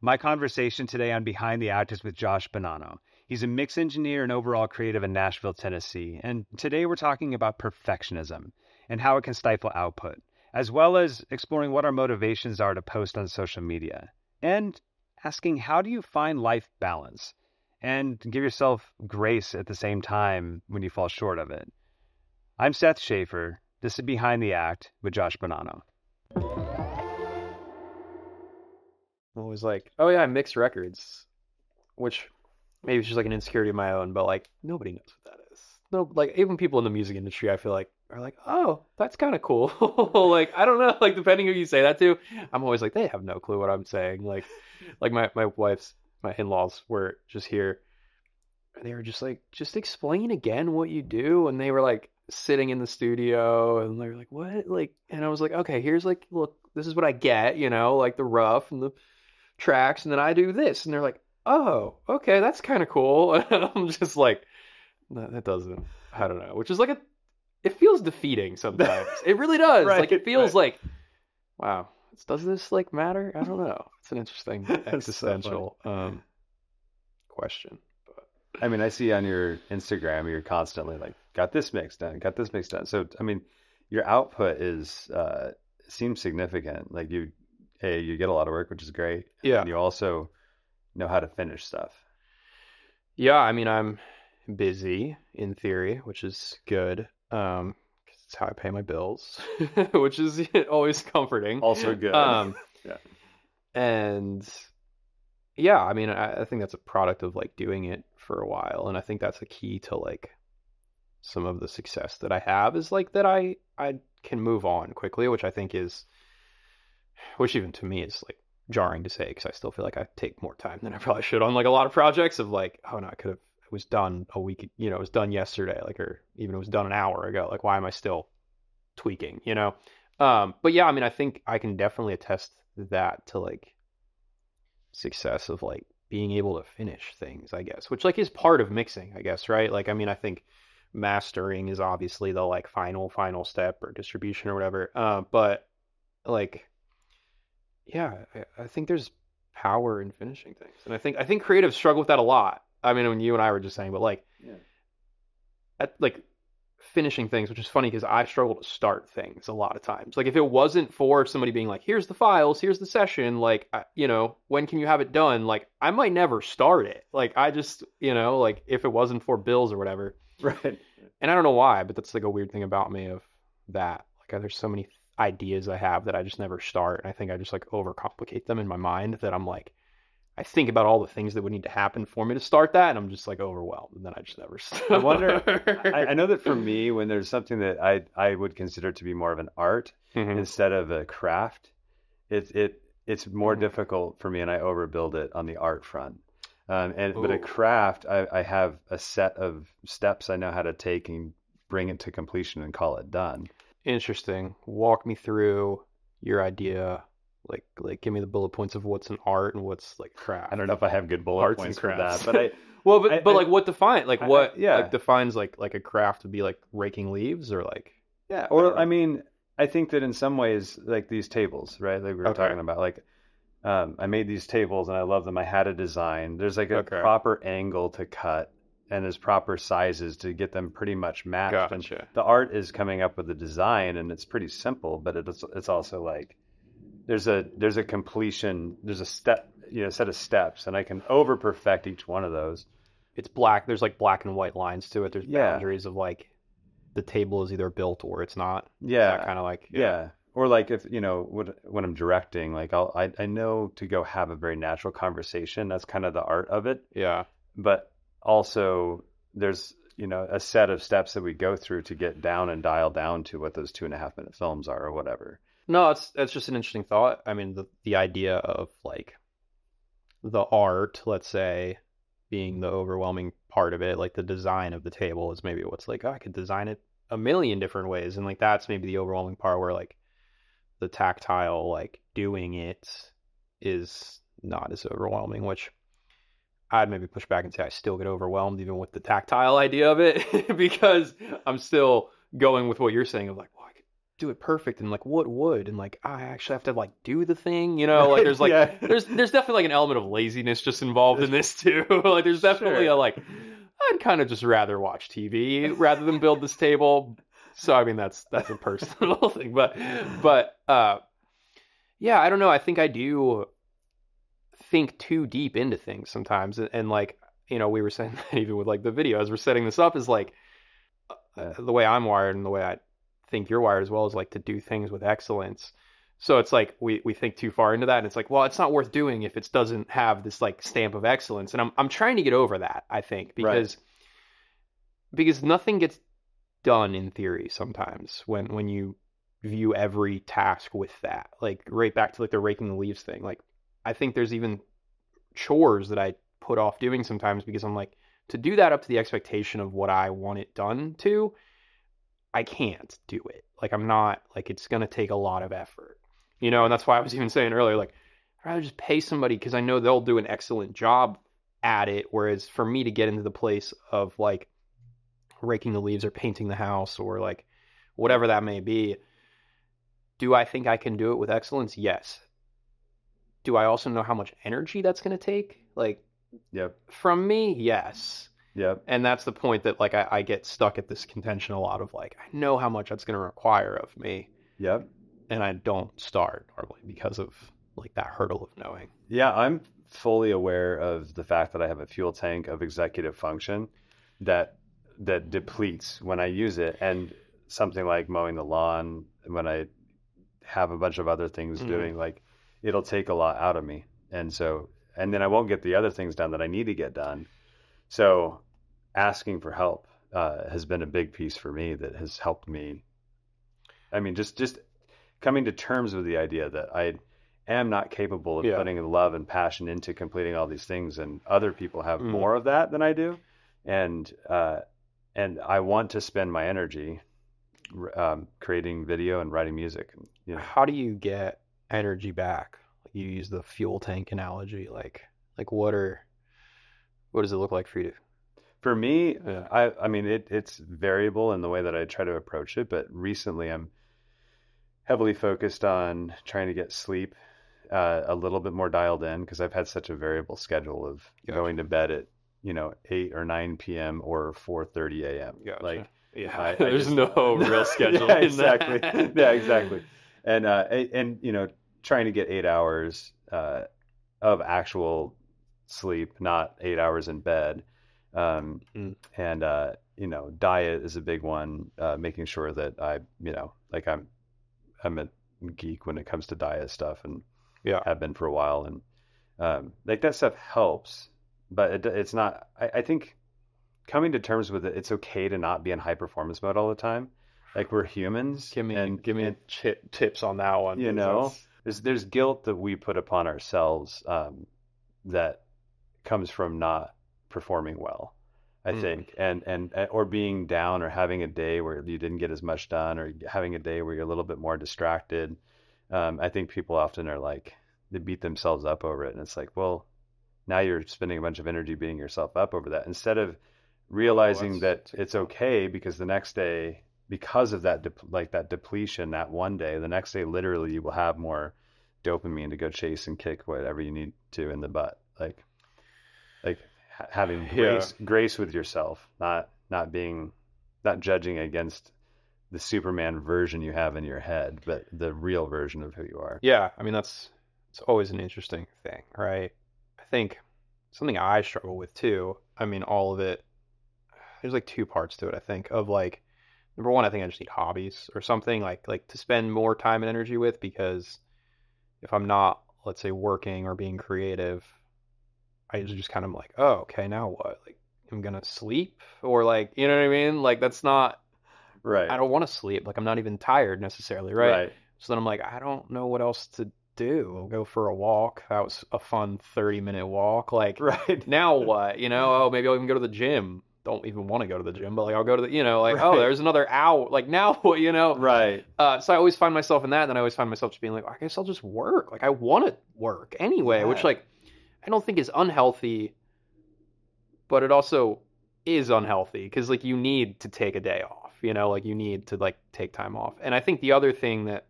My conversation today on Behind the Act is with Josh Bonanno. He's a mix engineer and overall creative in Nashville, Tennessee. And today we're talking about perfectionism and how it can stifle output, as well as exploring what our motivations are to post on social media and asking how do you find life balance and give yourself grace at the same time when you fall short of it. I'm Seth Schaefer. This is Behind the Act with Josh Bonanno. Always like, oh yeah, I mix records, which maybe it's just like an insecurity of my own, but like nobody knows what that is. No, like even people in the music industry, I feel like are like, oh, that's kind of cool. like I don't know, like depending who you say that to, I'm always like, they have no clue what I'm saying. Like, like my my wife's my in-laws were just here. And they were just like, just explain again what you do, and they were like sitting in the studio, and they were like, what, like, and I was like, okay, here's like, look, this is what I get, you know, like the rough and the tracks, and then I do this, and they're like, oh, okay, that's kind of cool. And I'm just like, that, that doesn't, I don't know, which is like a, it feels defeating sometimes. it really does. Right, like it feels right. like, wow, does this like matter? I don't know. It's an interesting That's so existential um, question. But I mean, I see on your Instagram, you're constantly like, got this mix done, got this mix done. So, I mean, your output is, uh, seems significant. Like you, hey, you get a lot of work, which is great. yeah, And you also know how to finish stuff. yeah. I mean, I'm busy in theory, which is good. Um, 'cause it's how I pay my bills, which is always comforting. Also good. Um, Yeah. And yeah, I mean, I, I think that's a product of like doing it for a while, and I think that's a key to like some of the success that I have is like that I I can move on quickly, which I think is, which even to me is like jarring to say because I still feel like I take more time than I probably should on like a lot of projects of like, oh no, I could have it was done a week, you know, it was done yesterday, like or even it was done an hour ago. Like, why am I still tweaking, you know? Um, but yeah, I mean, I think I can definitely attest that to like success of like being able to finish things, I guess, which like is part of mixing, I guess, right? Like, I mean, I think mastering is obviously the like final, final step or distribution or whatever. Uh, but like, yeah, I, I think there's power in finishing things, and I think I think creatives struggle with that a lot. I mean, when you and I were just saying, but like, Yeah. at like finishing things, which is funny because I struggle to start things a lot of times. Like if it wasn't for somebody being like, "Here's the files, here's the session," like I- you know, when can you have it done? Like I might never start it. Like I just, you know, like if it wasn't for bills or whatever. Right. And I don't know why, but that's like a weird thing about me of that. Like there's so many ideas I have that I just never start. And I think I just like overcomplicate them in my mind that I'm like I think about all the things that would need to happen for me to start that, and I'm just like overwhelmed, and then I just never start. I wonder. I, I know that for me, when there's something that I I would consider to be more of an art Mhm. instead of a craft, it it it's more Mhm. difficult for me, and I overbuild it on the art front. Um, and but a craft, I, I have a set of steps I know how to take and bring it to completion and call it done. Interesting. Walk me through your idea. Like, like, give me the bullet points of what's an art and what's like craft. I don't know if I have good bullet Arts points for that, but I Well, but I- but I- like, what define like I- what yeah. like defines like like a craft would be like raking leaves or like Yeah, or. I mean, I think that in some ways, like these tables, right? Like we were Okay. talking about, like um, I made these tables and I love them. I had a design. There's like a Okay. proper angle to cut, and there's proper sizes to get them pretty much matched. And gotcha. the art is coming up with the design, and it's pretty simple, but it's it's also like there's a there's a completion. There's a step, you know, set of steps, and I can over perfect each one of those. It's black. There's like black and white lines to it. There's Yeah. boundaries of like the table is either built or it's not. Yeah, kind of like yeah. Or like if you know when when I'm directing, like I'll I, I know to go have a very natural conversation. That's kind of the art of it. yeah. But also there's you know a set of steps that we go through to get down and dial down to what those two and a half minute films are or whatever. No, it's it's just an interesting thought. I mean, the the idea of like the art, let's say, being the overwhelming part of it, like the design of the table is maybe what's like, oh, I could design it a million different ways, and like that's maybe the overwhelming part where like the tactile, like doing it, is not as overwhelming, which I'd maybe push back and say I still get overwhelmed even with the tactile idea of it because I'm still going with what you're saying of like, well, I could do it perfect and like what would and like I actually have to like do the thing, you know? Like there's like Yeah. there's there's definitely like an element of laziness just involved in this too. like there's definitely Sure. a like I'd kind of just rather watch TV rather than build this table. So I mean that's that's a personal thing, but but uh yeah, I don't know. I think I do think too deep into things sometimes and, and like you know we were saying that even with like the video as we're setting this up is like uh, the way I'm wired and the way I think you're wired as well is like to do things with excellence. So it's like we, we think too far into that and it's like, well, it's not worth doing if it doesn't have this like stamp of excellence. And I'm I'm trying to get over that, I think, because because nothing gets done in theory sometimes when when you view every task with that. Like right back to like the raking the leaves thing. Like I think there's even chores that I put off doing sometimes because I'm like to do that up to the expectation of what I want it done to, I can't do it. Like I'm not like it's gonna take a lot of effort, you know. And that's why I was even saying earlier, like I'd rather just pay somebody because I know they'll do an excellent job at it. Whereas for me to get into the place of like raking the leaves or painting the house or like whatever that may be, do I think I can do it with excellence? Yes. Do I also know how much energy that's gonna take? Like Yep. from me, yes Yep. and that's the point that like I, I get stuck at this contention a lot of like I know how much that's going to require of me, Yep. and I don't start normally because of like that hurdle of knowing. Yeah, I'm fully aware of the fact that I have a fuel tank of executive function that that depletes when I use it, and something like mowing the lawn when I have a bunch of other things Mhm. doing, like it'll take a lot out of me, and so and then I won't get the other things done that I need to get done. So asking for help uh, has been a big piece for me that has helped me. I mean, just just coming to terms with the idea that I am not capable of Yeah. putting love and passion into completing all these things, and other people have Mhm. more of that than I do, and uh, and I want to spend my energy um, creating video and writing music. You know, How do you get energy back? Like You use the fuel tank analogy, like like what are what does it look like for you? for me, Yeah. I I mean it it's variable in the way that I try to approach it, but recently I'm heavily focused on trying to get sleep uh, a little bit more dialed in because I've had such a variable schedule of Gotcha. going to bed at you know 8 or 9 p.m. or 4:30 a.m. Gotcha. Like yeah, I- I there's just- no real schedule. yeah, exactly. yeah, exactly. And uh, and you know, trying to get eight hours uh, of actual sleep, not eight hours in bed. Um, Mm. And uh, you know, diet is a big one. Uh, making sure that I, you know, like I'm, I'm a geek when it comes to diet stuff, and Yeah. have been for a while, and um, like that stuff helps, but it, it's not. I, I think coming to terms with it, it's okay to not be in high performance mode all the time. Like we're humans. Give me and, give me tips on that one. You know, that's- there's there's guilt that we put upon ourselves um, that comes from not performing well. I Mm. think, and and uh, or being down or having a day where you didn't get as much done, or having a day where you're a little bit more distracted. Um, I think people often are like they beat themselves up over it, and it's like, well, now you're spending a bunch of energy beating yourself up over that instead of realizing that's- that it's okay because the next day, because of that dep- like that depletion that one day, the next day literally you will have more dopamine to go chase and kick whatever you need to in the butt, like like ha- having Yeah. grace grace with yourself, not not being not judging against the Superman version you have in your head, but the real version of who you are. Yeah, I mean that's it's always an interesting thing, right? I think something I struggle with too. I mean, all of it. There's like two parts to it. I think of like number one, I think I just need hobbies or something like like to spend more time and energy with because if I'm not, let's say, working or being creative, I just kind of like, oh, okay, now what? Like I'm gonna sleep or like you know what I mean? Like that's not. Right. I don't want to sleep. Like I'm not even tired necessarily, right? Right. So then I'm like, I don't know what else to do. I'll go for a walk. That was a fun 30 minute walk. Like, Right. now what? You know, oh, maybe I'll even go to the gym. Don't even want to go to the gym, but like, I'll go to the, you know, like, oh, there's another hour. Like, now you know? Right. Uh, so I always find myself in that. And then I always find myself just being like, I guess I'll just work. Like, I want to work anyway, which, like, I don't think is unhealthy, but it also is unhealthy because, like, you need to take a day off. You know, like you need to like take time off. And I think the other thing that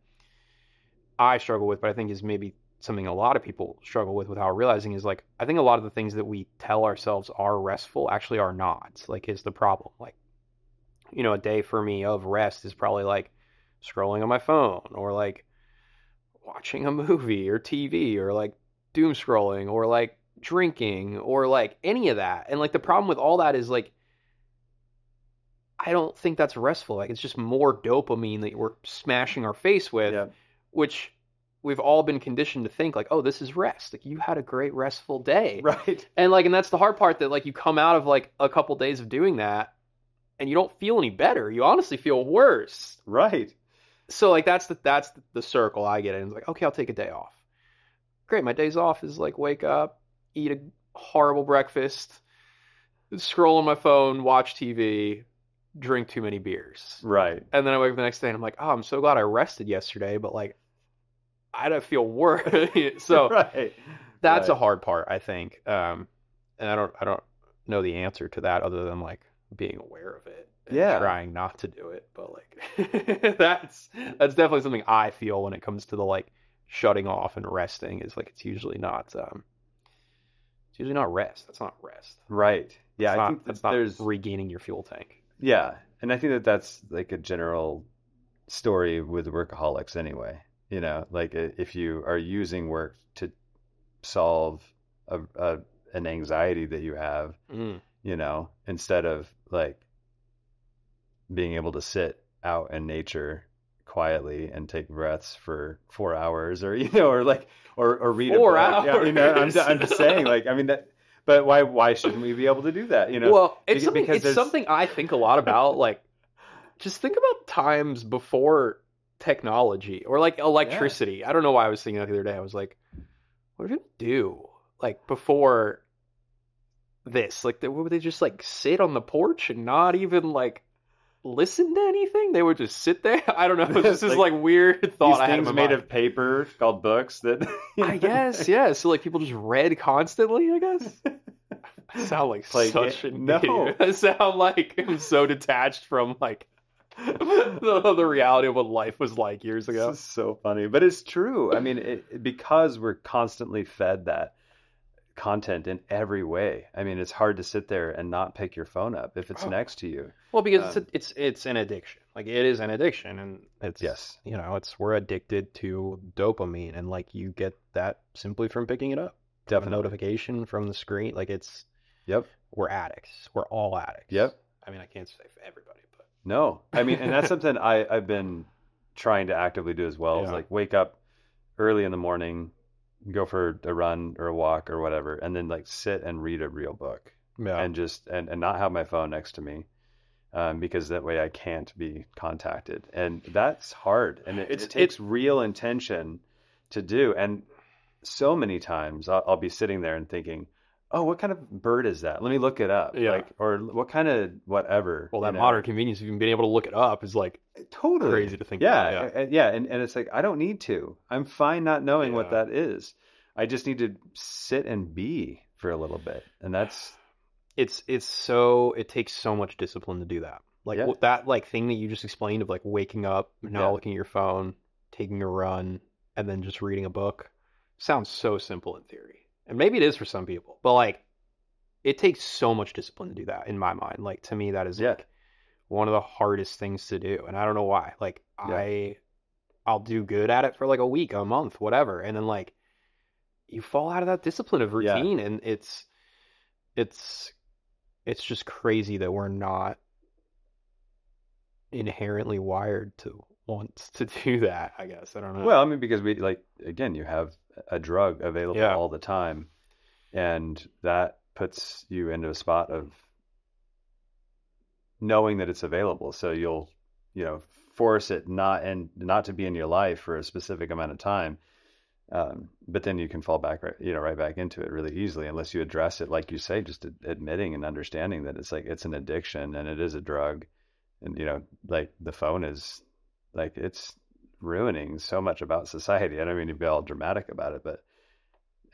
I struggle with, but I think is maybe something a lot of people struggle with without realizing is like I think a lot of the things that we tell ourselves are restful actually are not. Like is the problem. Like you know, a day for me of rest is probably like scrolling on my phone or like watching a movie or TV or like doom scrolling or like drinking or like any of that. And like the problem with all that is like I don't think that's restful. Like it's just more dopamine that we're smashing our face with, Yeah. which we've all been conditioned to think like, oh, this is rest. Like you had a great restful day. Right. And like and that's the hard part that like you come out of like a couple days of doing that and you don't feel any better. You honestly feel worse. Right. So like that's the that's the circle I get in. It's like, okay, I'll take a day off. Great, my days off is like wake up, eat a horrible breakfast, scroll on my phone, watch TV, drink too many beers. Right. And then I wake up the next day and I'm like, oh, I'm so glad I rested yesterday, but like I don't feel worse. so right. that's a hard part, I think. Um, and I don't I don't know the answer to that other than like being aware of it. and Yeah. Trying not to do it, but like that's that's definitely something I feel when it comes to the like shutting off and resting is like it's usually not um it's usually not rest. That's not rest. Right. Yeah, It's I not, think that's that not there's regaining your fuel tank. yeah, and I think that that's like a general story with workaholics anyway. You know, like if you are using work to solve a, a an anxiety that you have, Mm. you know, instead of like being able to sit out in nature quietly and take breaths for four hours or you know or like or or read Four a book. Yeah, you know, I'm. I'm just saying like I mean that but why why shouldn't we be able to do that you know well, it's something, because it's something I think a lot about. Like, just think about times before technology or like electricity. I don't know why I was thinking that the other day. I was like, what do people do like before this? Like, they, would they just like sit on the porch and not even like listen to anything? They would just sit there. I don't know. This is Like, like weird thought these I things made mind. of paper called books that I guess, yeah. So like people just read constantly. I guess. I sound like Play such an No. I sound like I'm so detached from like the, the reality of what life was like years ago. This is so funny, but it's true. I mean, it, because we're constantly fed that content in every way. I mean, it's hard to sit there and not pick your phone up if it's Oh. next to you. Well, because Um, it's, it's it's an addiction. Like it is an addiction, and it's Yes. you know, it's we're addicted to dopamine, and like you get that simply from picking it up. A notification from the screen, like it's Yep. we're addicts. We're all addicts. Yep. I mean, I can't say for everybody, No, I mean, and that's something I I've been trying to actively do as well. Is Yeah. like wake up early in the morning, go for a run or a walk or whatever, and then like sit and read a real book. yeah, and just and, and not have my phone next to me um, because that way I can't be contacted and that's hard and it, It's- it takes real intention to do and so many times I'll, I'll be sitting there and thinking oh what kind of bird is that let me look it up Yeah. like or what kind of whatever well, you that know? modern convenience of even being able to look it up is like uh, totally crazy to think yeah about. and- yeah and, and it's like I don't need to I'm fine not knowing what that is I just need to sit and be for a little bit and that's it's it's so it takes so much discipline to do that. Like Yeah. that like thing that you just explained of like waking up, not Yeah. looking at your phone, taking a run, and then just reading a book sounds so simple in theory. And maybe it is for some people, but like it takes so much discipline to do that in my mind. Like to me that is Yeah. like one of the hardest things to do. And I don't know why. Like Yeah. I I'll do good at it for like a week, a month, whatever. And then like you fall out of that discipline of Yeah. routine and it's it's it's just crazy that we're not inherently wired to want to do that, I guess. I don't know. Well, I mean, because we like again, you have a drug available Yeah. all the time, and that puts you into a spot of knowing that it's available. So you'll, you know, force it not and not to be in your life for a specific amount of time. Um, but then you can fall back, right, you know, right back into it really easily unless you address it, like you say, just admitting and understanding that it's like it's an addiction and it is a drug, and you know, like the phone is, like it's ruining so much about society. I don't mean to be all dramatic about it, but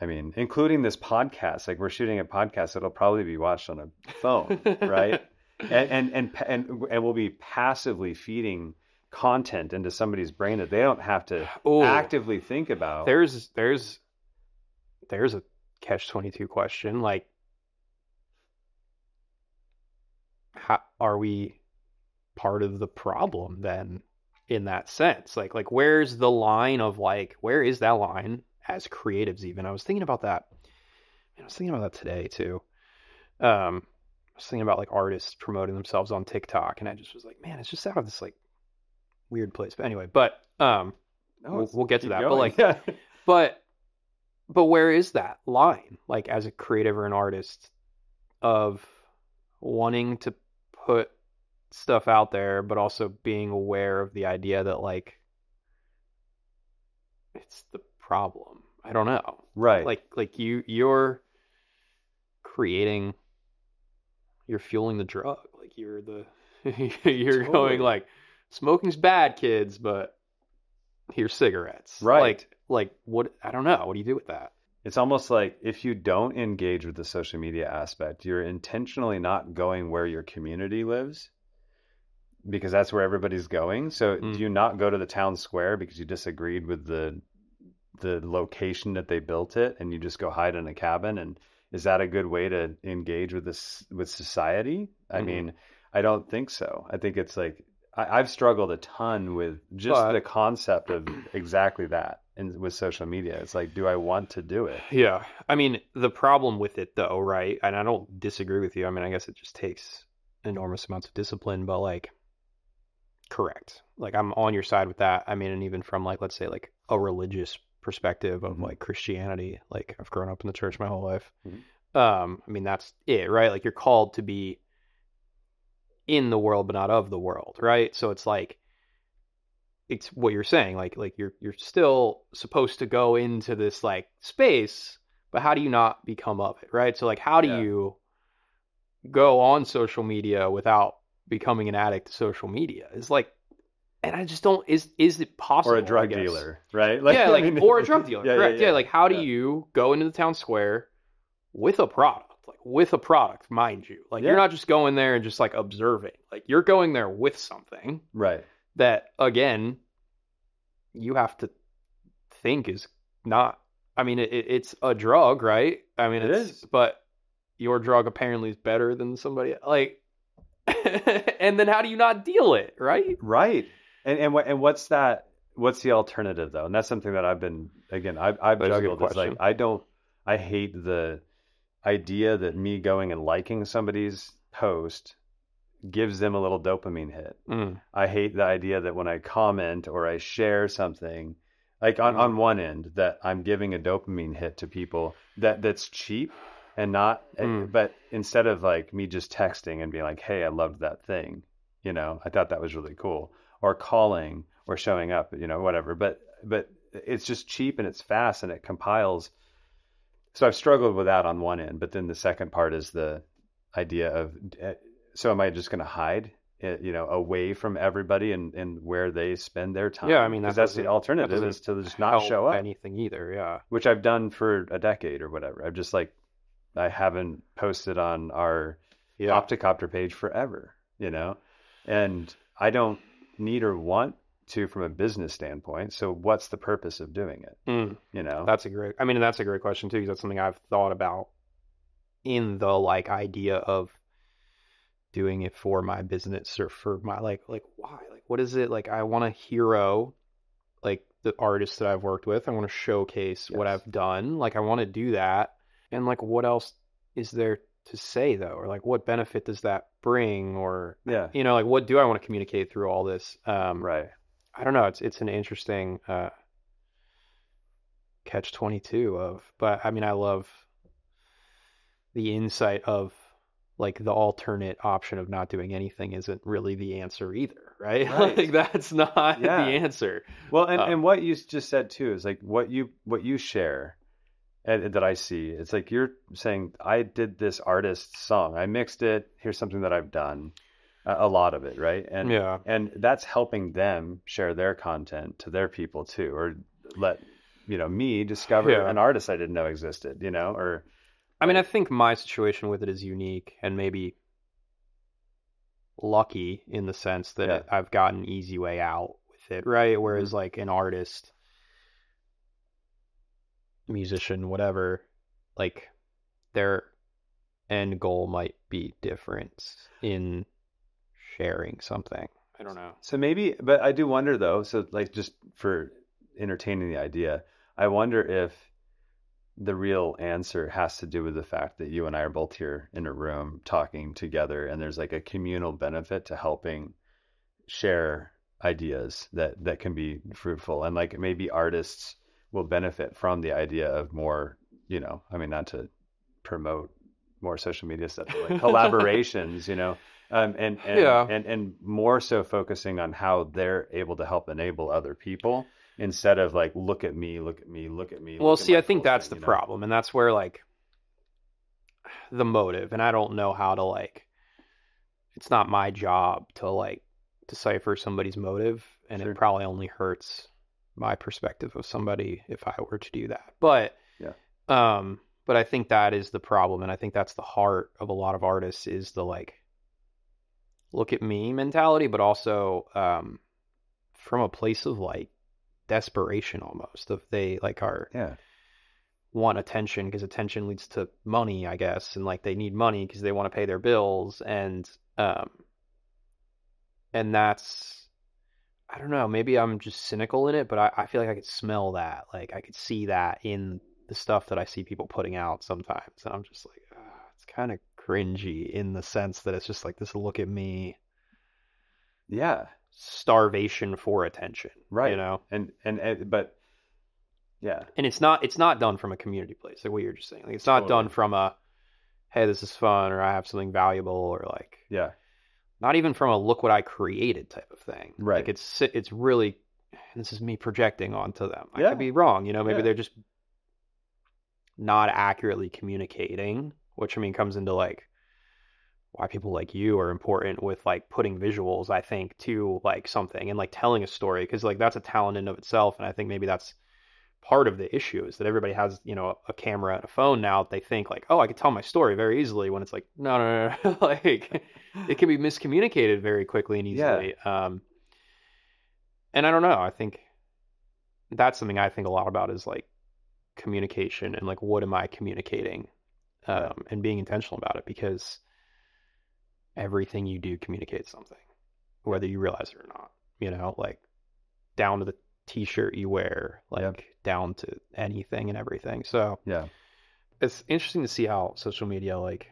I mean, including this podcast. Like we're shooting a podcast that'll probably be watched on a phone, right? and and and and, and we'll be passively feeding content into somebody's brain that they don't have to Ooh. actively think about. there's there's there's a catch 22 question like how are we part of the problem then in that sense. Like like where's the line of like where is that line as creatives even? I was thinking about that i was thinking about that today too. Um i was thinking about like artists promoting themselves on tiktok and i just was like man it's just out of this like weird place. But anyway but um No, we'll- we'll get to that, but, like, Yeah. but but where is that line like as a creative or an artist of wanting to put stuff out there but also being aware of the idea that like it's the problem. I don't know. Right. like like you you're creating you're fueling the drug. Like you're the you're Totally. going like smoking's bad kids but here's cigarettes. Right. like like what i don't know. What do you do with that? It's almost like if you don't engage with the social media aspect, you're intentionally not going where your community lives because that's where everybody's going. So Mm. do you not go to the town square because you disagreed with the the location that they built it and you just go hide in a cabin and is that a good way to engage with this with society? I Mhm. mean, I don't think so. I think it's like I, I've struggled a ton with just But- the concept of exactly that and with social media. It's like, do I want to do it? yeah i mean the problem with it though right and i don't disagree with you i mean i guess it just takes enormous amounts of discipline but like correct like i'm on your side with that i mean and even from like let's say like a religious perspective of Mhm. like christianity like i've grown up in the church my whole life Mhm. um i mean that's it right like you're called to be in the world but not of the world right so it's like it's what you're saying like like you're you're still supposed to go into this like space but how do you not become of it right so like how do Yeah. you go on social media without becoming an addict to social media is like and i just don't is is it possible or a drug dealer, right? Like, yeah I like mean- or a drug dealer Yeah, correct yeah, yeah, like how do yeah. you go into the town square with a product like with a product mind you like Yeah. you're not just going there and just like observing like you're going there with something right? that again you have to think is not i mean it- it's a drug right i mean It it's is. but your drug apparently is better than somebody like and then how do you not deal it right Right. And and what and what's that? What's the alternative though? And that's something that I've been again. I've I've That's a good juggled. It's like. I don't. I hate the idea that me going and liking somebody's post gives them a little dopamine hit. Mm. I hate the idea that when I comment or I share something, like on, Mhm. on one end, that I'm giving a dopamine hit to people that that's cheap and not, Mm. but instead of like me just texting and being like, hey, I loved that thing, you know, I thought that was really cool, or calling or showing up, you know, whatever. But but it's just cheap and it's fast and it compiles. So I've struggled with that on one end, but then the second part is the idea of eh, so am I just going to hide, eh, you know, away from everybody and, and where they spend their time? Yeah, I mean, that that's the alternative that is to just not show up, anything either yeah which I've done for a decade or whatever. I've just like I haven't posted on our yeah Opticopter page forever, you know, and I don't need or want to from a business standpoint. So what's the purpose of doing it? Mm. You know, That's a great. I mean, that's a great question too, because that's something I've thought about in the like idea of doing it for my business or for my like like why like what is it like I want to hero like the artists that I've worked with. I want to showcase what I've done. Like I want to do that, and like what else is there to say though, or like what benefit does that bring, or yeah, you know like what do I want to communicate through all this? Um, right. I don't know. It's it's an interesting uh, catch twenty two of, but I mean, I love the insight of like the alternate option of not doing anything isn't really the answer either, right? Right. like that's not Yeah. the answer. Well, and, Uh, and what you just said too is like what you what you share that I see. It's like you're saying I did this artist's song. I mixed it. Here's something that I've done. A, lot of it, right? And yeah, and that's helping them share their content to their people too, or let you know me discover Yeah. an artist I didn't know existed. You know, or I mean, I think my situation with it is unique, and maybe lucky in the sense that Yeah. I've got an easy way out with it, right? Whereas Mm-hmm. like an artist, musician, whatever, like their end goal might be different in sharing something. I don't know. So maybe, but I do wonder though. So like, just for entertaining the idea, I wonder if the real answer has to do with the fact that you and I are both here in a room talking together, and there's like a communal benefit to helping share ideas that that can be fruitful, and like maybe artists will benefit from the idea of more, you know, I mean, not to promote more social media stuff, but like collaborations, you know, um, and and, Yeah. and and more so focusing on how they're able to help enable other people instead of like look at me, look at me, look at me. Well, look see, I think that's thing, the you know? problem, and that's where like the motive, and I don't know how to like. It's not my job to like decipher somebody's motive, and Sure. it probably only hurts my perspective of somebody if I were to do that. But Yeah. um, but I think that is the problem, and I think that's the heart of a lot of artists is the like look at me mentality, but also um from a place of like desperation almost of they like are Yeah, want attention because attention leads to money, I guess, and like they need money because they want to pay their bills and um and that's I don't know, maybe I'm just cynical in it, but I, I feel like I could smell that. Like I could see that in the stuff that I see people putting out sometimes. And I'm just like, ah, it's kind of cringy in the sense that it's just like this look at me yeah, starvation for attention. right. You know? and and, and but yeah, and it's not it's not done from a community place like what you're just saying like it's not Totally. done from a hey this is fun or i have something valuable or like yeah, not even from a look what i created type of thing Right. like it's it's really this is me projecting onto them i Yeah. could be wrong you know maybe Yeah. they're just not accurately communicating which i mean comes into like why people like you are important with like putting visuals i think to like something and like telling a story because like that's a talent in of itself and i think maybe that's part of the issue is that everybody has you know a camera and a phone now they think like oh i can tell my story very easily when it's like no no no, no. like it can be miscommunicated very quickly and Yeah. easily um and i don't know i think that's something i think a lot about is like communication and like what am i communicating um Right. and being intentional about it because everything you do communicates something whether you realize it or not you know like down to the t-shirt you wear like Yep. down to anything and everything so yeah, it's interesting to see how social media like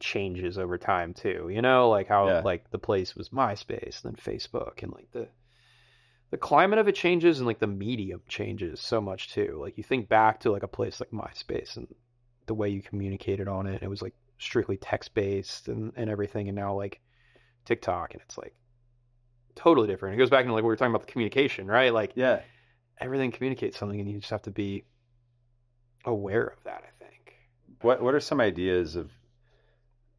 changes over time too you know like how Yeah. like the place was myspace and then facebook and like the the climate of it changes and like the medium changes so much too like you think back to like a place like myspace and the way you communicated on it it was like strictly text based and, and everything and now like tiktok and it's like totally different it goes back to like we were talking about the communication right like yeah. everything communicates something and you just have to be aware of that i think What what are some ideas of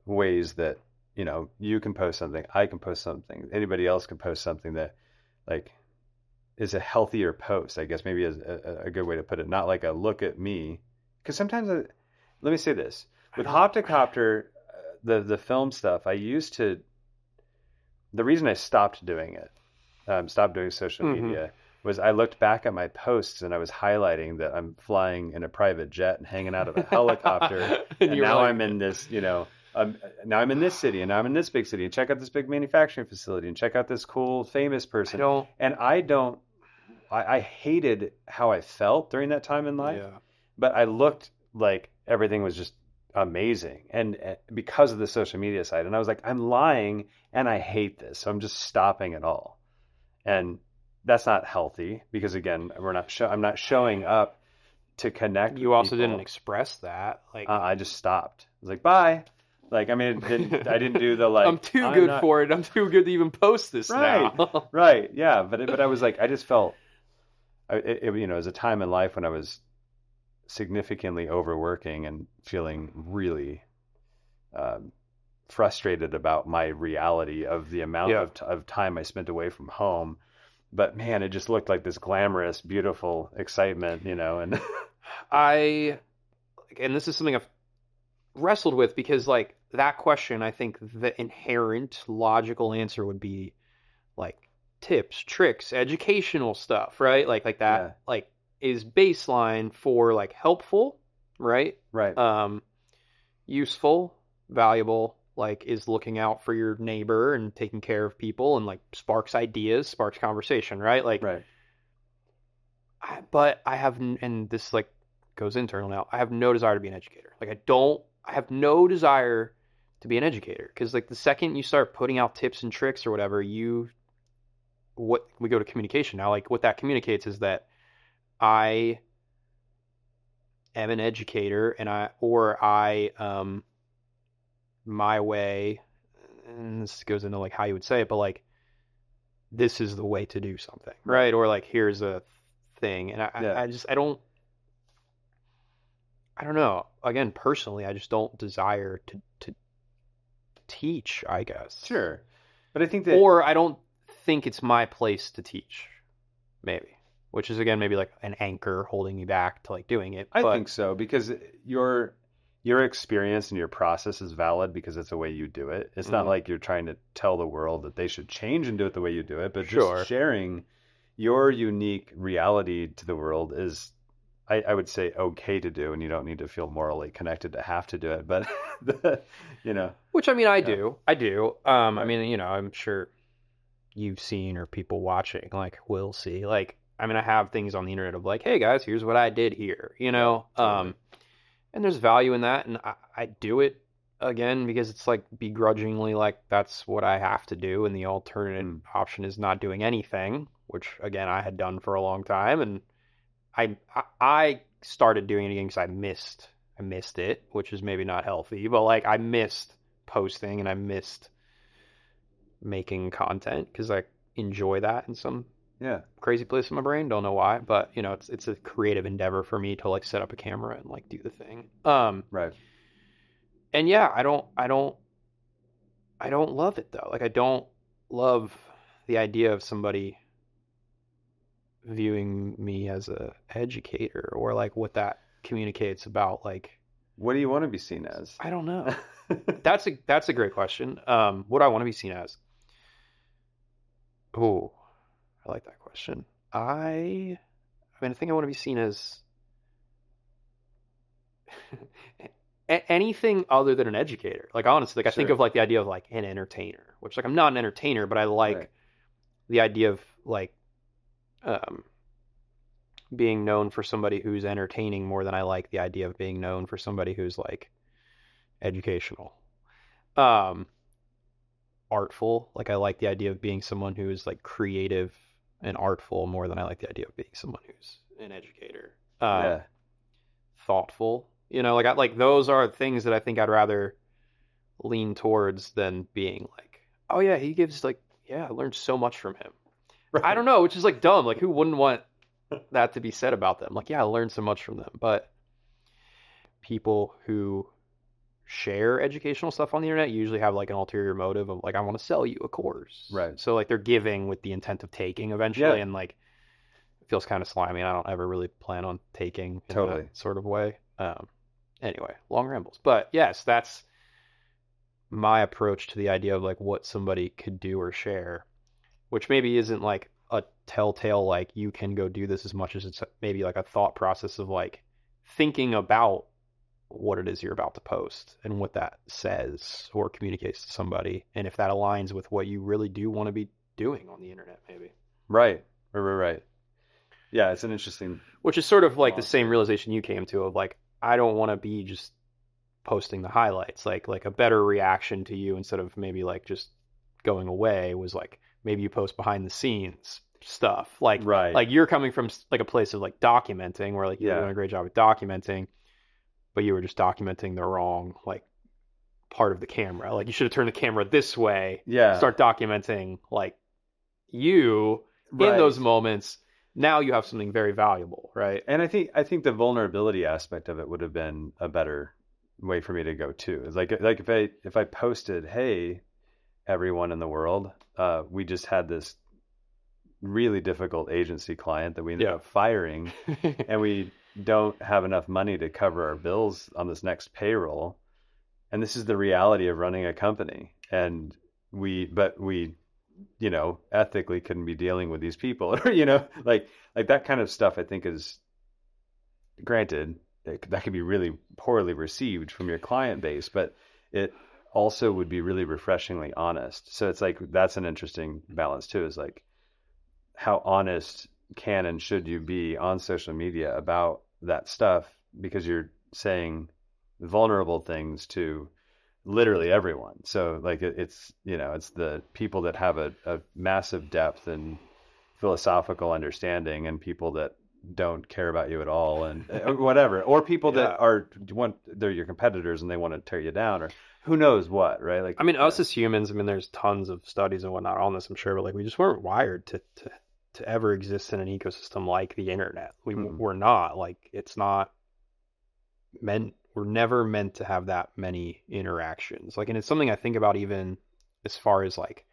ways that you know you can post something, I can post something, anybody else can post something that like is a healthier post? I guess maybe is a, a good way to put it. Not like a look at me, because sometimes I, let me say this with Hoptocopter, uh, the the film stuff. I used to. The reason I stopped doing it, um, stopped doing social Mhm. media, was I looked back at my posts and I was highlighting that I'm flying in a private jet and hanging out of a helicopter and, were now like- I'm in this, you know, um, now I'm in this city and now I'm in this big city and check out this big manufacturing facility and check out this cool famous person. don't And I don't, I, I hated how I felt during that time in life, yeah but I looked like everything was just amazing. And uh, because of the social media side, and I was like, I'm lying and I hate this. So I'm just stopping it all. And that's not healthy because again, we're not, show, I'm not showing up to connect. you also people. didn't express that like Uh, I just stopped. I was like, bye. Like, I mean, it didn't, I didn't do the like. i'm too good not- for it i'm too good to even post this Right. now Right. Yeah. But it, but I was like, I just felt, I, it, it, you know, it was a time in life when I was significantly overworking and feeling really um, frustrated about my reality of the amount Yeah. of, t- of time I spent away from home. But man, it just looked like this glamorous, beautiful excitement, you know, and I, and this is something I've wrestled with because, like, that question, I think the inherent logical answer would be like tips, tricks, educational stuff, right? Like like that Yeah. like is baseline for like helpful, right? Right. Um useful, valuable, like is looking out for your neighbor and taking care of people and like sparks ideas, sparks conversation, right? Like right. I, but I have, and this like goes internal now. I have no desire to be an educator. Like I don't, I have no desire to be an educator because like the second you start putting out tips and tricks or whatever, you, what we go to communication now. Like what that communicates is that I am an educator and I, or I, um, my way, and this goes into like how you would say it, but like this is the way to do something, right? Or like here's a thing, and I, Yeah. I, I just I don't, I don't know. Again, personally, I just don't desire to to teach. I guess Sure. But I think that or I don't think it's my place to teach. Maybe, which is again maybe like an anchor holding me back to like doing it. I but- think so because your your experience and your process is valid because it's the way you do it. It's not Mhm. like you're trying to tell the world that they should change and do it the way you do it, but Sure. just sharing your unique reality to the world is I, I would say okay to do and you don't need to feel morally connected to have to do it. But the, you know Which I mean, I Yeah. do, I do. Um, I mean, you know, I'm sure you've seen or people watching like will see. Like, I mean, I have things on the internet of like, hey guys, here's what I did here. You know, um, and there's value in that, and I, I do it again because it's like begrudgingly like that's what I have to do, and the alternate Mm. option is not doing anything, which again I had done for a long time, and I I- started doing it again because I missed I missed it, which is maybe not healthy, but like I missed posting and I missed making content because I enjoy that in some yeah. crazy place in my brain. Don't know why, but you know, it's it's a creative endeavor for me to like set up a camera and like do the thing. Um, Right. and yeah, I don't I don't I don't love it though. Like I don't love the idea of somebody viewing me as a educator or like what that communicates about like What do you want to be seen as? I don't know. That's a that's a great question. Um, what do I want to be seen as? Oh, I like that question. I, I mean, I think I want to be seen as a- anything other than an educator. Like honestly, like I think of like the idea of like an entertainer, which like I'm not an entertainer, but I like Right. the idea of like, um, being known for somebody who's entertaining more than I like the idea of being known for somebody who's like educational. Um artful, like I like the idea of being someone who is like creative and artful more than I like the idea of being someone who's an educator. Uh yeah. thoughtful. You know, like I like those are things that I think I'd rather lean towards than being like, oh yeah, he gives like yeah, I learned so much from him. I don't know, which is like dumb. Like who wouldn't want that to be said about them? Like, yeah, I learned so much from them. But people who share educational stuff on the internet usually have like an ulterior motive of like I want to sell you a course. Right. So like they're giving with the intent of taking eventually Yeah. and like it feels kind of slimy and I don't ever really plan on taking in Totally. that sort of way. Um anyway, long rambles. But yes, that's my approach to the idea of like what somebody could do or share, which maybe isn't like a telltale like you can go do this as much as it's maybe like a thought process of like thinking about what it is you're about to post and what that says or communicates to somebody and if that aligns with what you really do want to be doing on the internet maybe Right. Right. Right. Right. Yeah, it's an interesting. which is sort of like the same realization you came to of like I don't want to be just posting the highlights like like a better reaction to you instead of maybe like just going away was like maybe you post behind the scenes stuff like Right. like you're coming from like a place of like documenting where like you're Yeah. doing a great job at documenting but you were just documenting the wrong like part of the camera like you should have turned the camera this way yeah. start documenting like you Right. in those moments now you have something very valuable right And I think I think the vulnerability aspect of it would have been a better way for me to go too. It's like like if I if I posted, hey, everyone in the world, uh, we just had this really difficult agency client that we ended Yeah. up firing, and we don't have enough money to cover our bills on this next payroll. and this is the reality of running a company and we but we you know ethically couldn't be dealing with these people or you know like like that kind of stuff i think is granted that could be really poorly received from your client base but it also would be really refreshingly honest so it's like that's an interesting balance too is like how honest can and should you be on social media about that stuff because you're saying vulnerable things to literally everyone. So like it, it's you know it's the people that have a, a massive depth and philosophical understanding, and people that don't care about you at all, and whatever, or people yeah. that are want they're your competitors and they want to tear you down, or who knows what, right? Like I mean, us as humans, I mean, there's tons of studies and whatnot on this, I'm sure, but like we just weren't wired to to to ever exist in an ecosystem like the internet. We mm-hmm. we're not like it's not meant we're never meant to have that many interactions. Like, and it's something I think about even as far as like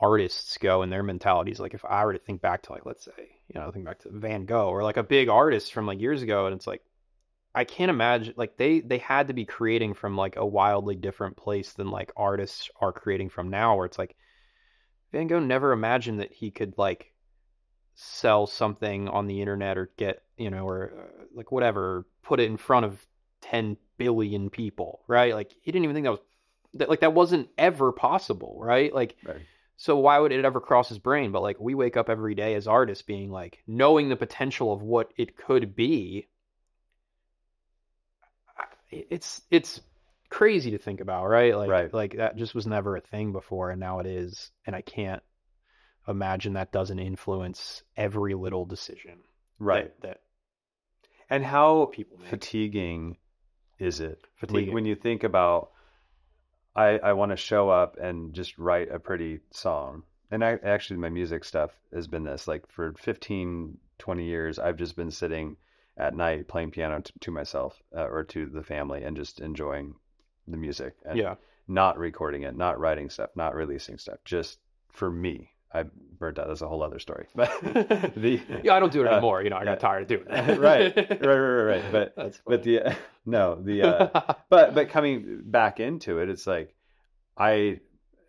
artists go and their mentalities. Like, if I were to think back to like, let's say, you know, think back to Van Gogh or like a big artist from like years ago, and it's like, I can't imagine like they they had to be creating from like a wildly different place than like artists are creating from now, where it's like Van Gogh never imagined that he could like sell something on the internet or get you know or uh, like whatever put it in front of 10 billion people, right? Like he didn't even think that was that like that wasn't ever possible, right? Like right. so why would it ever cross his brain? But like we wake up every day as artists being like knowing the potential of what it could be. It's it's crazy to think about, right? Like right. like that just was never a thing before and now it is and I can't imagine that doesn't influence every little decision. Right. That, that and how people fatiguing is it? Fatiguing. When, you think about, I, I want to show up and just write a pretty song. And I actually, my music stuff has been this like for 15, 20 years, I've just been sitting at night playing piano to, to myself uh, or to the family and just enjoying the music and yeah. not recording it, not writing stuff, not releasing stuff, just for me. I burnt out. That's a whole other story. But the yeah, I don't do it uh, anymore. Uh, you know, I got tired of doing it. right, right, right, right, right. But but the no the uh, but but coming back into it, it's like I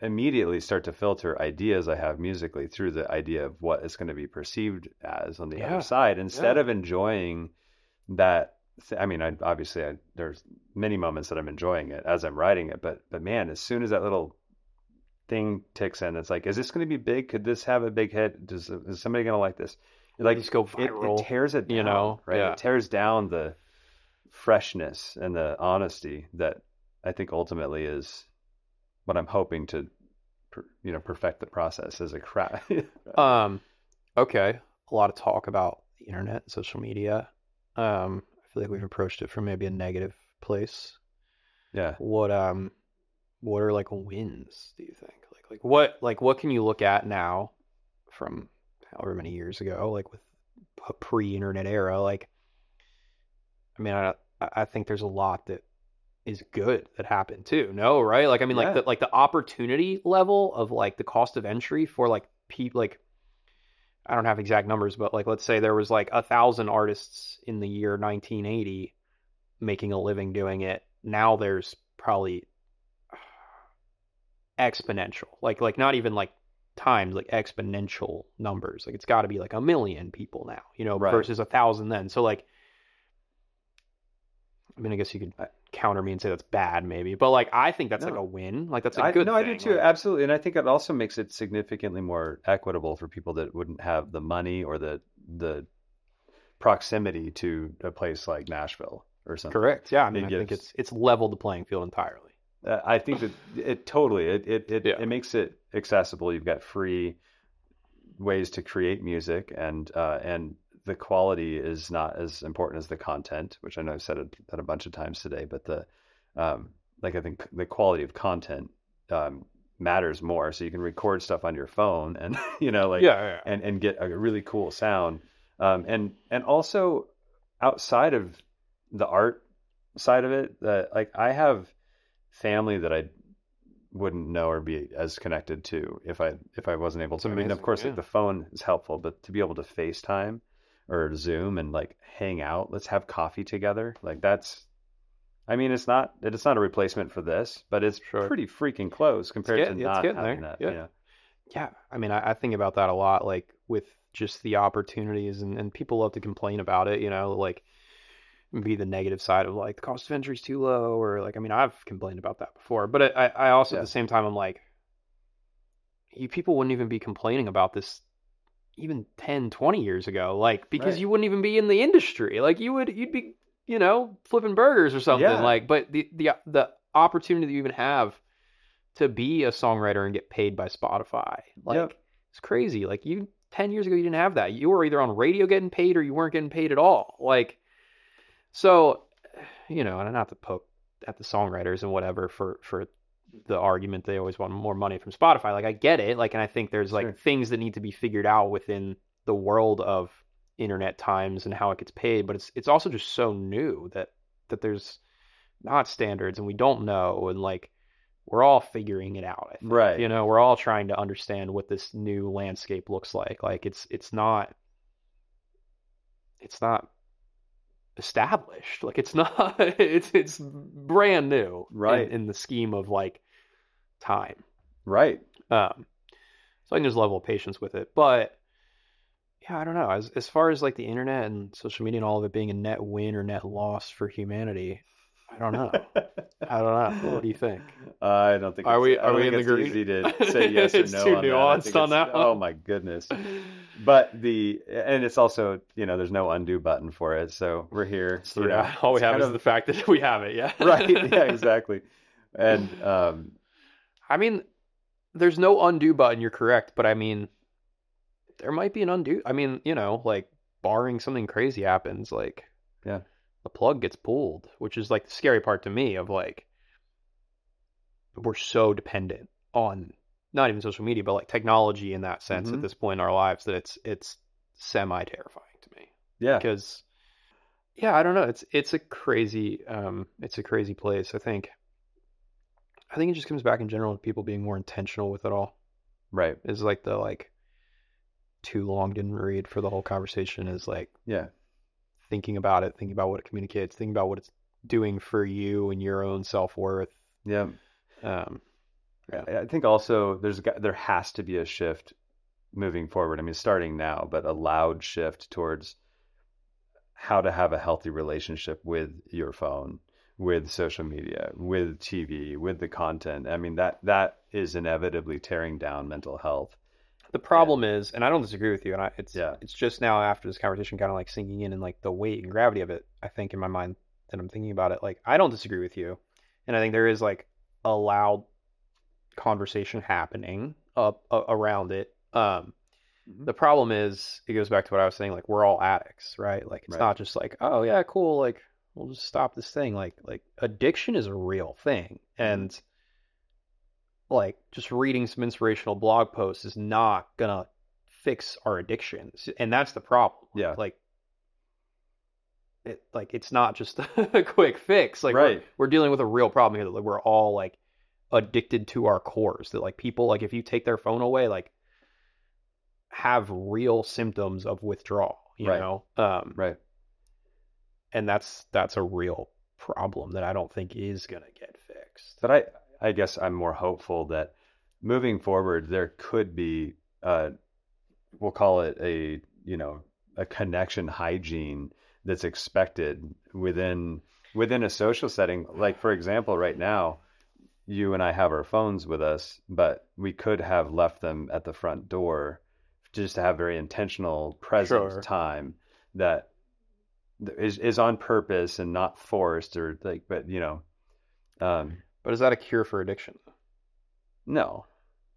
immediately start to filter ideas I have musically through the idea of what is going to be perceived as on the yeah. other side, instead yeah. of enjoying that. Th- I mean, I, obviously, I, there's many moments that I'm enjoying it as I'm writing it, but but man, as soon as that little thing ticks in. It's like, is this going to be big? Could this have a big hit? Does is somebody going to like this? Like, just go viral. It, it tears it, down, you know, right? Yeah. It tears down the freshness and the honesty that I think ultimately is what I'm hoping to, you know, perfect the process as a craft. um, okay, a lot of talk about the internet, and social media. Um, I feel like we've approached it from maybe a negative place. Yeah. What um what are like wins do you think like like what like what can you look at now from however many years ago like with a pre-internet era like i mean i i think there's a lot that is good that happened too no right like i mean yeah. like the like the opportunity level of like the cost of entry for like people like i don't have exact numbers but like let's say there was like a thousand artists in the year 1980 making a living doing it now there's probably exponential. Like like not even like times like exponential numbers. Like it's got to be like a million people now, you know, right. versus a thousand then. So like, I mean, I guess you could counter me and say that's bad, maybe, but like I think that's no. like a win. Like that's a good. No, thing. I do too, like, absolutely, and I think it also makes it significantly more equitable for people that wouldn't have the money or the the proximity to a place like Nashville or something. Correct. Yeah, I mean, it I think it's it's leveled the playing field entirely. Uh, I think that it totally it it it, yeah. it, makes it accessible. You've got free ways to create music, and uh, and the quality is not as important as the content, which I know I've said it, that a bunch of times today. But the um, like I think the quality of content um, matters more. So you can record stuff on your phone, and you know like yeah, yeah. and and get a really cool sound, um, and and also outside of the art side of it, that uh, like I have family that I wouldn't know or be as connected to if I if I wasn't able to. I mean, of course, yeah. like the phone is helpful, but to be able to FaceTime or Zoom and like hang out, let's have coffee together, like that's I mean, it's not it's not a replacement for this, but it's Sure. pretty freaking close compared getting- to not getting having there, that. yeah. you know? Yeah, I mean, I, I think about that a lot, like with just the opportunities, and, and people love to complain about it, you know, like be the negative side of like the cost of entry is too low, or like, I mean, I've complained about that before, but I, I also Yeah. at the same time, I'm like, you people wouldn't even be complaining about this even 10, 20 years ago, like because Right. you wouldn't even be in the industry, like you would, you'd be, you know, flipping burgers or something, Yeah. like, but the the the opportunity that you even have to be a songwriter and get paid by Spotify. Like Yep. it's crazy. Like you 10 years ago you didn't have that. You were either on radio getting paid or you weren't getting paid at all. Like so you know, and I not to poke at the songwriters and whatever for for the argument they always want more money from Spotify. Like I get it. Like and I think there's like Sure. things that need to be figured out within the world of internet times and how it gets paid, but it's it's also just so new that that there's not standards and we don't know and like we're all figuring it out. I think. Right. You know, we're all trying to understand what this new landscape looks like. Like it's it's not it's not established. Like it's not it's it's brand new in- Right. in, the scheme of like time. Right. Um so I think there's a level of patience with it. But yeah, I don't know. As as far as like the internet and social media and all of it being a net win or net loss for humanity, I don't know. I don't know. What do you think? I don't think. Are we- are we in the it's green? easy to say yes or It's no too on nuanced think on that one. Oh my goodness. But the and it's also you know there's no undo button for it, so we're here. So you know, yeah, all we have is of- the fact that we have it. Yeah. right. Yeah, exactly. And um, I mean, there's no undo button. You're correct, but I mean, there might be an undo. I mean, you know, like barring something crazy happens, like Yeah. The plug gets pulled, which is like the scary part to me of like we're so dependent on not even social media, but like technology in that sense Mhm. at this point in our lives that it's it's semi terrifying to me. yeah, because yeah i don't know it's it's a crazy um it's a crazy place i think i think it just comes back in general to people being more intentional with it all right. is like the like too long didn't read for the whole conversation is like Yeah, thinking about it thinking about what it communicates thinking about what it's doing for you and your own self-worth yeah. um I I think also there's there has to be a shift moving forward. I mean, starting now, but a loud shift towards how to have a healthy relationship with your phone, with social media, with TV, with the content. I mean, that that is inevitably tearing down mental health. The problem is and i don't disagree with you and I, it's Yeah. it's just now after this conversation kind of like sinking in and like the weight and gravity of it i think in my mind that i'm thinking about it like i don't disagree with you and i think there is like a loud conversation happening up uh, around it um Mhm. the problem is it goes back to what i was saying like we're all addicts right like it's Right. not just like oh yeah cool like we'll just stop this thing like like addiction is a real thing Mm-hmm. and like just reading some inspirational blog posts is not gonna fix our addictions and that's the problem Yeah. like it like it's not just a quick fix like we're- Right. we're, dealing with a real problem here that like, we're all like addicted to our cores that like people like if you take their phone away like have real symptoms of withdrawal you Right. know um Right. and that's that's a real problem that i don't think is gonna get fixed But I, I guess I'm more hopeful that moving forward, there could be, uh, we'll call it a, you know, a connection hygiene that's expected within within a social setting. Like for example, right now, you and I have our phones with us, but we could have left them at the front door just to have very intentional present Sure. time that is is on purpose and not forced or like, but you know. Um, but is that a cure for addiction no,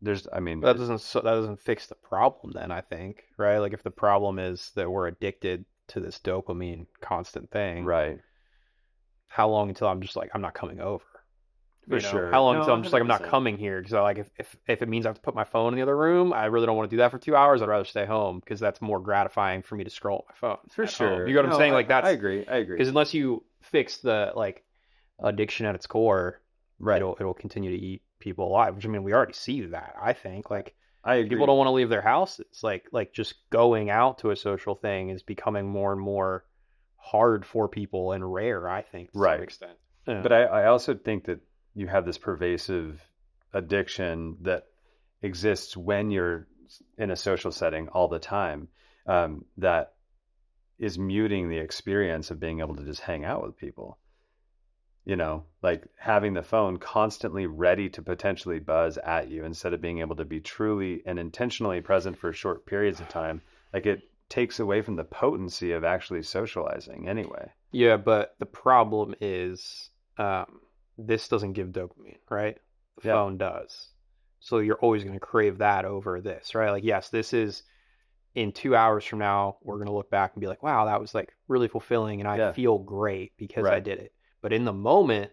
there's. I mean, that doesn't so that doesn't fix the problem then i think right like if the problem is that we're addicted to this dopamine constant thing right. how long until i'm just like i'm not coming over For You know, sure. how long No, until i'm just like i'm not coming here because i like if, if if it means i have to put my phone in the other room i really don't want to do that for two hours i'd rather stay home because that's more gratifying for me to scroll my phone For sure. home. you know what i'm saying I- like that's I agree. I agree. because unless you fix the like addiction at its core Right. it'll it'll continue to eat people alive which i mean we already see that i think like I agree. people don't want to leave their houses like like just going out to a social thing is becoming more and more hard for people and rare i think to Right. some extent Yeah. But I, I also think that you have this pervasive addiction that exists when you're in a social setting all the time um, that is muting the experience of being able to just hang out with people. You know, like having the phone constantly ready to potentially buzz at you instead of being able to be truly and intentionally present for short periods of time. Like it takes away from the potency of actually socializing anyway. Yeah, but the problem is um, this doesn't give dopamine, right? The Yeah. phone does. So you're always going to crave that over this, right? Like, yes, this is in two hours from now, we're going to look back and be like, wow, that was like really fulfilling and I Yeah. feel great because I did it. But in the moment,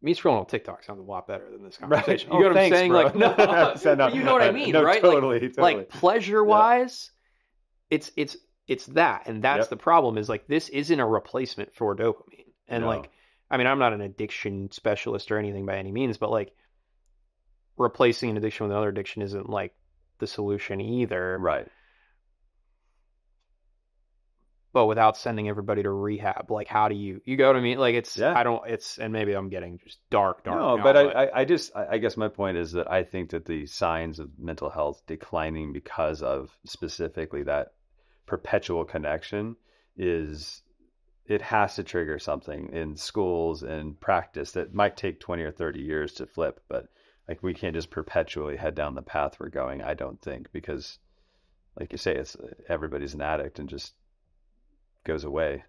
me scrolling on TikTok sounds a lot better than this conversation. Oh, You know what thanks, I'm saying? bro. Like, no, no, you know what I mean, no, right? Like- Totally, totally. like pleasure wise it's it's it's that and that's Yep. the problem is like this isn't a replacement for dopamine and No. like i mean i'm not an addiction specialist or anything by any means but like replacing an addiction with another addiction isn't like the solution either right. But without sending everybody to rehab like how do you you go what i mean like it's Yeah. i don't it's and maybe i'm getting just dark dark No, now, but I, I, I just, I I guess my point is that I think that the signs of mental health declining because of specifically that perpetual connection is, it has to trigger something in schools and practice that might take 20 or 30 years to flip, but like we can't just perpetually head down the path we're going, I don't think, because like you say, it's everybody's an addict and just goes away.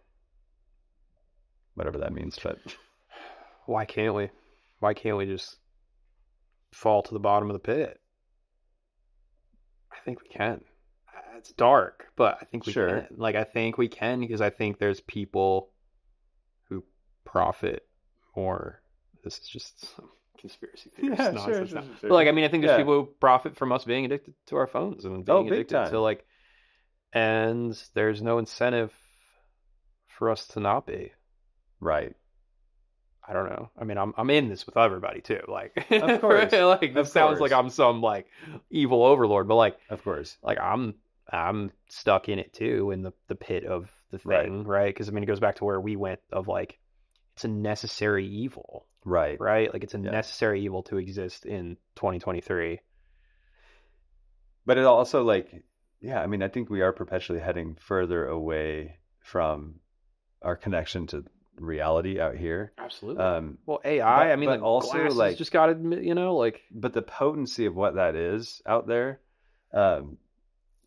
Whatever that means, but why can't we why can't we just fall to the bottom of the pit i think we can it's dark but i think we Sure. can like i think we can because i think there's people who profit more this is just some conspiracy theories Yeah, sure, nonsense sure, sure, sure. But like i mean i think there's Yeah. people who profit from us being addicted to our phones and oh, being Oh, big addicted to like and there's no incentive for us to not be right. I don't know. I mean, I'm I'm in this with everybody too. Like, Of course. like this sounds like. I'm some like evil overlord, but like Of course. like I'm I'm stuck in it too in the the pit of the thing, right? Because I mean, it goes back to where we went of like it's a necessary evil, Right. right? Like it's a Yeah. necessary evil to exist in 2023. But it also like yeah, I mean I think we are perpetually heading further away from our connection to reality out here. Absolutely. Um well, AI. but- I mean, like also, like- just got to you know, like but the potency of what that is out there um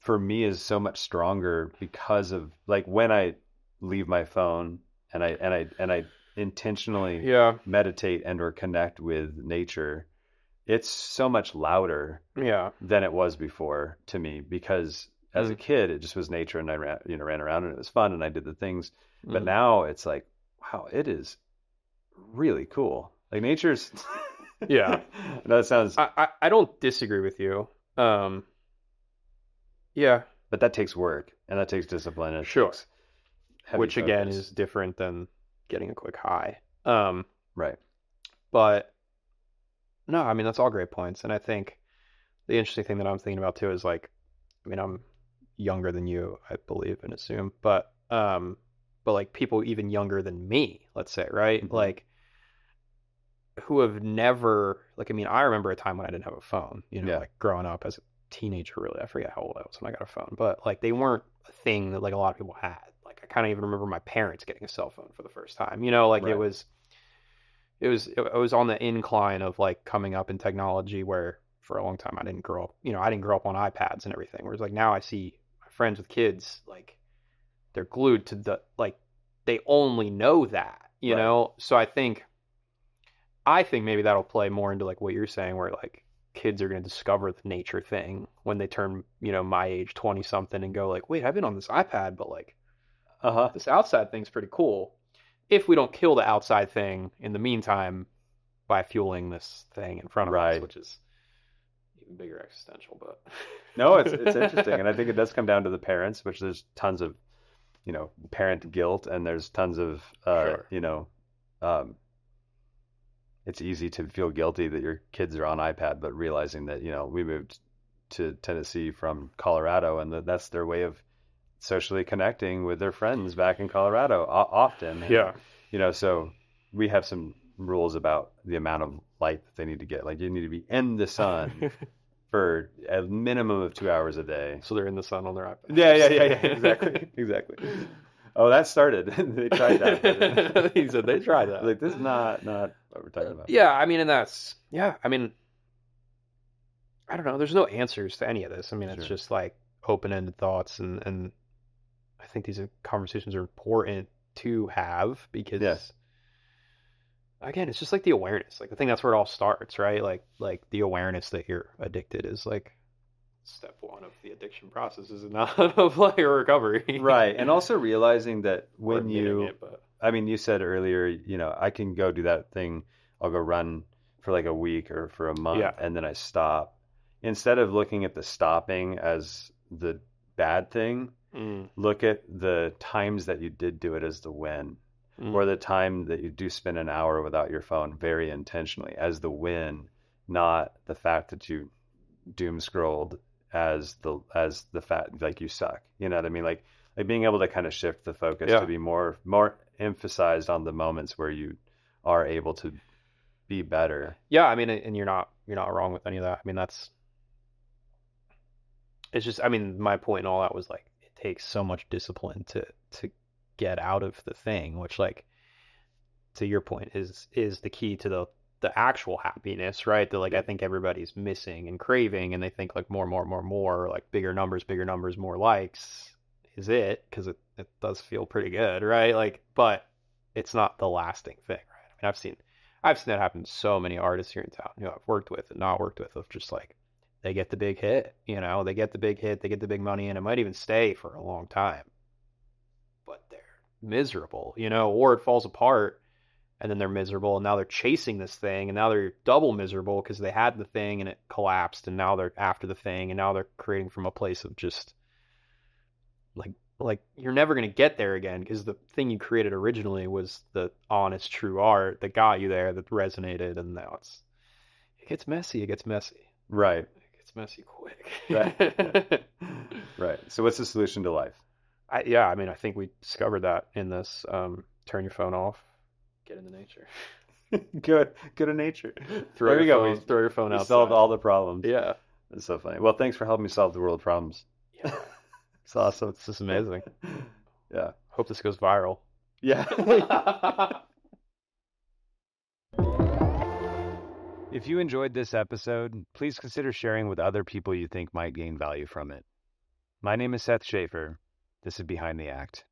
for me is so much stronger because of like when I leave my phone and I and I and I intentionally yeah, meditate and or connect with nature, it's so much louder yeah, than it was before to me because as a kid it just was nature and I ran you know ran around and it was fun and I did the things but Mhm. now it's like wow it is really cool like nature's Yeah. That sounds I, I I don't disagree with you. Um, yeah, but that takes work and that takes discipline and Sure. which again is different than getting a quick high. Um, right but no, I mean that's all great points, and I think the interesting thing that I'm thinking about too is like, I mean I'm younger than you, I believe and assume, but um, but like people even younger than me, let's say, right? Mhm. Like who have never like I mean I remember a time when I didn't have a phone, you know, Yeah. like growing up as a teenager really. I forget how old I was when I got a phone, but like they weren't a thing that like a lot of people had. Like I kind of even remember my parents getting a cell phone for the first time. You know, like Right. it was it was it was on the incline of like coming up in technology where for a long time I didn't grow up, you know, I didn't grow up on iPads and everything. Whereas like now I see friends with kids like they're glued to the like they only know that, you Right. know? So I think I think maybe that'll play more into like what you're saying where like kids are going to discover the nature thing when they turn, you know, my age 20 something and go like, "Wait, I've been on this iPad, but like uh-huh this outside thing's pretty cool." If we don't kill the outside thing in the meantime by fueling this thing in front of us, Right. which is bigger existential, but no it's it's interesting and I think it does come down to the parents which there's tons of you know parent guilt and there's tons of uh Sure. you know um it's easy to feel guilty that your kids are on iPad, but realizing that you know we moved to Tennessee from Colorado, and that that's their way of socially connecting with their friends back in Colorado often. Yeah. you know, so we have some rules about the amount of light that they need to get. Like you need to be in the sun for a minimum of two hours a day. so they're in the sun on their iPad. Yeah, yeah, yeah, yeah. Exactly, exactly. Oh, that started. they tried that. he said they tried that. like this is not not what we're talking uh, about. Yeah, I mean, and that's yeah. I mean, I don't know. There's no answers to any of this. I mean, it's Sure. just like open-ended thoughts, and and I think these conversations are important to have because Yes. Again, it's just like the awareness. Like I think that's where it all starts, right? Like like the awareness that you're addicted is like step one of the addiction process, is not of like a recovery, Right, and also realizing that when you it, but I mean, you said earlier, you know, I can go do that thing. I'll go run for like a week or for a month, Yeah. and then I stop. Instead of looking at the stopping as the bad thing, Mm, look at the times that you did do it as the win, mm. or the time that you do spend an hour without your phone very intentionally as the win, not the fact that you doom scrolled as the as the fact like you suck. You know what I mean? Like like being able to kind of shift the focus Yeah. to be more more emphasized on the moments where you are able to be better. Yeah, I mean, and you're not you're not wrong with any of that. I mean, that's it's just I mean, my point in all that was like it takes so much discipline to to get out of the thing, which like to your point is is the key to the the actual happiness, right? That like I think everybody's missing and craving, and they think like more, more, more, more, like bigger numbers, bigger numbers, more likes is it because it it does feel pretty good, right? Like, but it's not the lasting thing, right? I mean, I've seen I've seen that happen to so many artists here in town who I've worked with and not worked with of just like they get the big hit, you know, they get the big hit, they get the big money, and it might even stay for a long time. Miserable, you know, or it falls apart and then they're miserable and now they're chasing this thing and now they're double miserable because they had the thing and it collapsed and now they're after the thing and now they're creating from a place of just like like you're never going to get there again because the thing you created originally was the honest true art that got you there that resonated and now it's it gets messy it gets messy Right. it gets messy quick Right. Right. So what's the solution to life? I, yeah i mean i think we discovered that in this um turn your phone off get into nature good. Good in nature. throw there your go. phone, throw your phone out Solve all the problems. yeah it's so funny. Well, thanks for helping me solve the world problems. yeah It's awesome. it's just amazing Yeah. hope this goes viral Yeah. if you enjoyed this episode, please consider sharing with other people you think might gain value from it. My name is Seth Schaefer. This is Behind the Act.